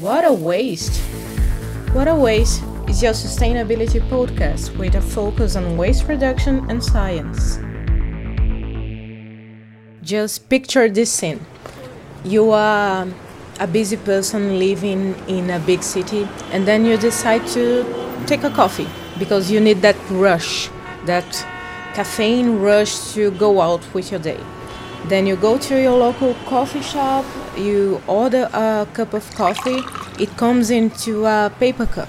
What a waste! What a Waste is your sustainability podcast with a focus on waste reduction and science. Just picture this scene. You are a busy person living in a big city, and then you decide to take a coffee because you need that rush, that caffeine rush to go out with your day. Then you go to your local coffee shop, you order a cup of coffee, it comes into a paper cup.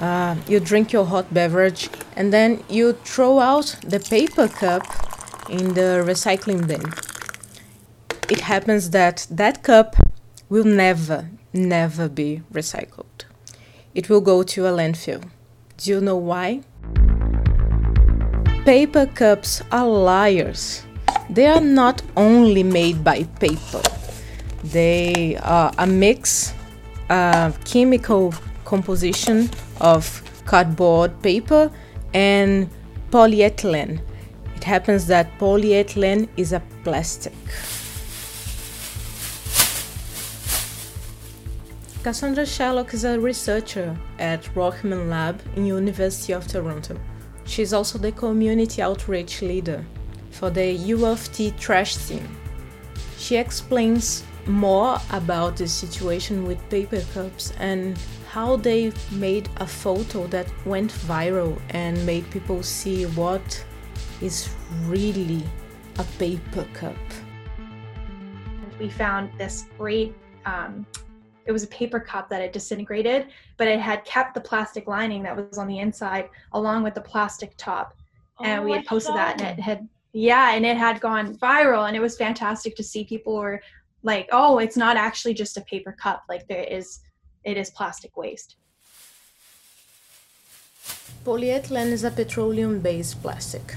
Uh, you drink your hot beverage, and then you throw out the paper cup in the recycling bin. It happens that that cup will never, never be recycled. It will go to a landfill. Do you know why? Paper cups are liars. They are not only made by paper, they are a mix, a chemical composition of cardboard paper and polyethylene. It happens that polyethylene is a plastic. Cassandra Sherlock is a researcher at Rochman Lab in University of Toronto. She's also the community outreach leader for the U of T trash team. She explains more about the situation with paper cups and how they made a photo that went viral and made people see what is really a paper cup. We found this great um, it was a paper cup that had disintegrated, but it had kept the plastic lining that was on the inside along with the plastic top. And Oh, we had posted saw that and it had yeah, and it had gone viral and it was fantastic to see people were like, "Oh, it's not actually just a paper cup. Like there is it is plastic waste." Polyethylene is a petroleum based plastic,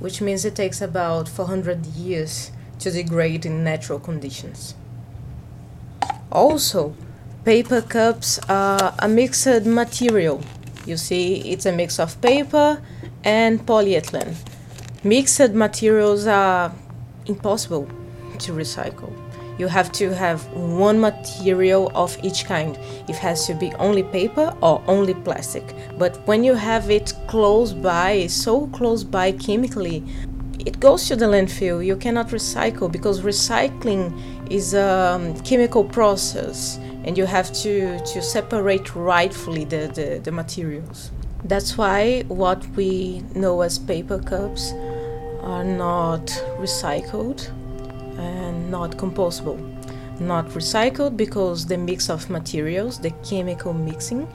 which means it takes about 400 years to degrade in natural conditions. Also, paper cups are a mixed material. You see, it's a mix of paper and polyethylene. Mixed materials are impossible to recycle. You have to have one material of each kind. It has to be only paper or only plastic. But when you have it close by, so close by chemically, it goes to the landfill. You cannot recycle because recycling is a um, chemical process and you have to, to separate rightfully the, the, the materials. That's why what we know as paper cups are not recycled and not compostable. Not recycled because the mix of materials, the chemical mixing,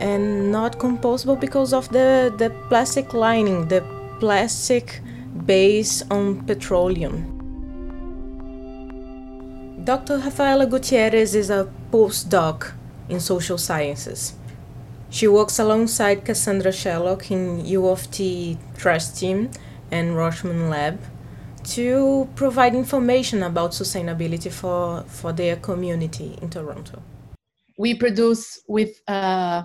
and not compostable because of the, the plastic lining, the plastic base on petroleum. Dr. Rafaela Gutierrez is a postdoc in social sciences. She works alongside Cassandra Sherlock in U of T Trash Team and Rochman Lab to provide information about sustainability for, for their community in Toronto. we produce with uh,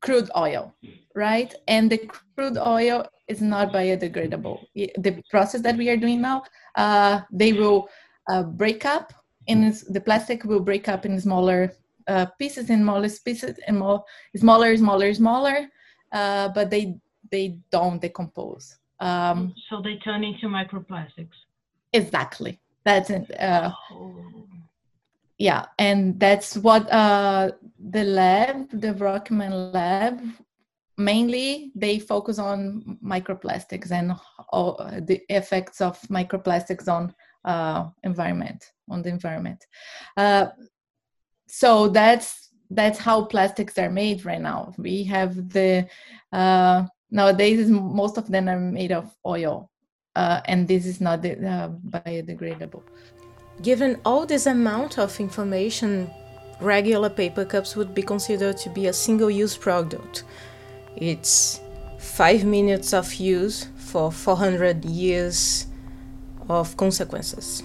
crude oil, right? And the crude oil is not biodegradable. The process that we are doing now, uh, they will uh, break up, and the plastic will break up in smaller uh, pieces, in smaller pieces, and more smaller, smaller, smaller. Uh, but they they don't decompose. Um, So they turn into microplastics. exactly. That's it. Uh, Oh. yeah and that's what uh the lab the Rochman lab mainly they focus on microplastics and the effects of microplastics on uh environment on the environment uh so that's that's how plastics are made right now we have the uh nowadays most of them are made of oil uh, and this is not uh, biodegradable Given all this amount of information, regular paper cups would be considered to be a single use product. It's five minutes of use for 400 years of consequences.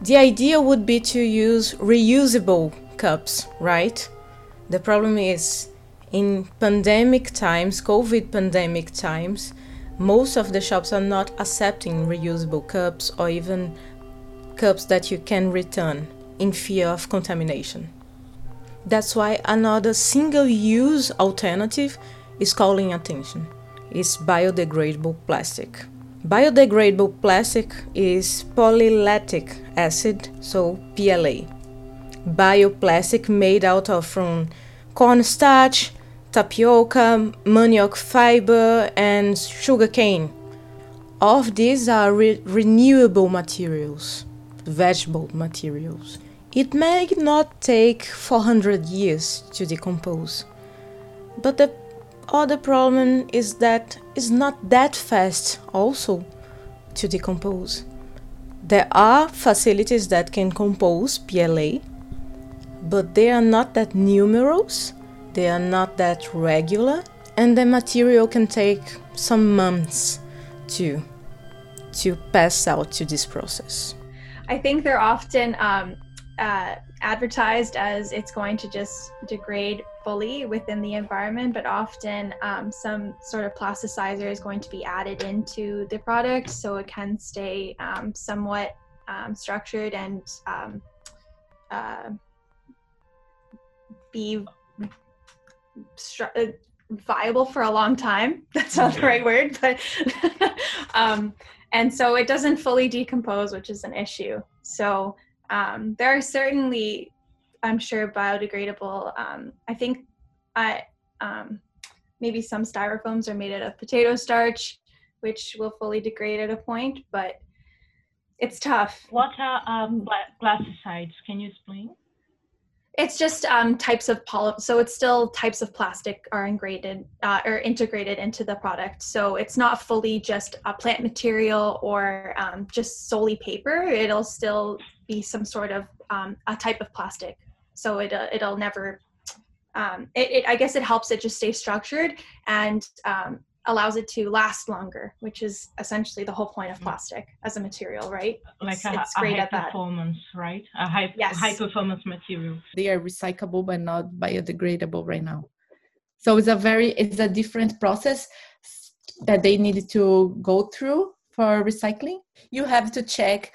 The idea would be to use reusable cups, right? The problem is in pandemic times, COVID pandemic times, most of the shops are not accepting reusable cups or even cups that you can return. in fear of contamination. That's why another single use alternative is calling attention. It's biodegradable plastic. Biodegradable plastic is polylactic acid, so PLA. Bioplastic made out of from cornstarch, tapioca, manioc fiber, and sugarcane. All of these are re- renewable materials, vegetable materials. It may not take 400 years to decompose, but the other problem is that it's not that fast also to decompose. There are facilities that can compose PLA, but they are not that numerous, they are not that regular, and the material can take some months to to pass out to this process. I think they're often um, uh, advertised as it's going to just degrade fully within the environment, but often um, some sort of plasticizer is going to be added into the product so it can stay um, somewhat um, structured and um, uh, be stru- uh, viable for a long time. That's not the right word, but um, and so it doesn't fully decompose, which is an issue. So um, there are certainly, I'm sure, biodegradable. Um, I think I um, maybe some styrofoams are made out of potato starch, which will fully degrade at a point, but it's tough. What are um, plasticides? Can you explain? It's just um, types of poly. So it's still types of plastic are integrated uh, or integrated into the product. So it's not fully just a plant material or um, just solely paper. It'll still be some sort of um, a type of plastic. So it uh, it'll never. Um, it, it, I guess it helps it just stay structured and um, allows it to last longer, which is essentially the whole point of plastic as a material, right? Like It's- a, it's a great high at that. performance, right? A high Yes. high performance material. They are recyclable but not biodegradable right now. So it's a very it's a different process that they need to go through for recycling. You have to check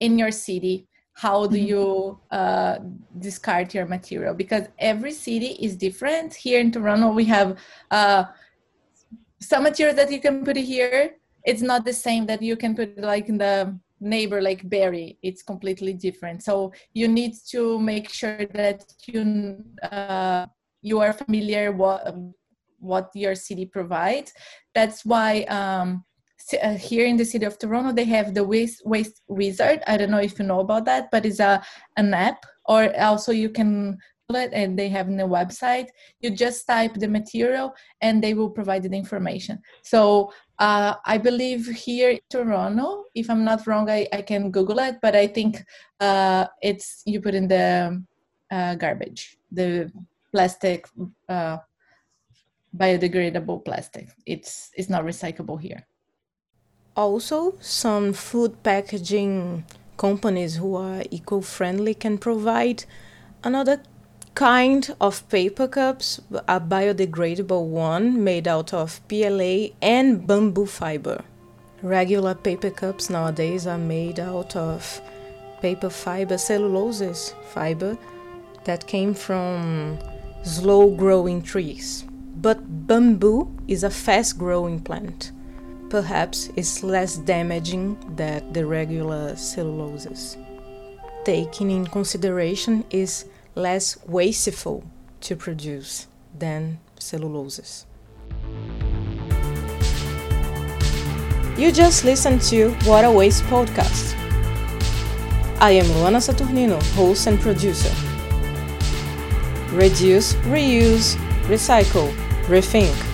in your city how do Mhm. you uh, discard your material because every city is different. Here in Toronto, we have uh, some materials that you can put here. It's not the same that you can put like in the neighbor like Barrie. It's completely different. So you need to make sure that you uh, you are familiar what what your city provides. That's why um, uh, here in the city of Toronto they have the waste waste wizard. I don't know if you know about that, but it's a an app, or also you can and they have the website. You just type the material and they will provide the information. So uh, I believe here in Toronto, if I'm not wrong, I, I can Google it, but I think uh, it's you put in the uh, garbage, the plastic, uh, biodegradable plastic. It's it's not recyclable here. Also, some food packaging companies who are eco friendly can provide another kind of paper cups, a biodegradable one made out of PLA and bamboo fiber. Regular paper cups nowadays are made out of paper fiber celluloses fiber that came from slow growing trees. But bamboo is a fast growing plant. Perhaps it's less damaging than the regular celluloses. Taking in consideration is less wasteful to produce than celluloses. You just listened to a Waste podcast. I am Luana Saturnino, host and producer. Reduce, reuse, recycle, rethink.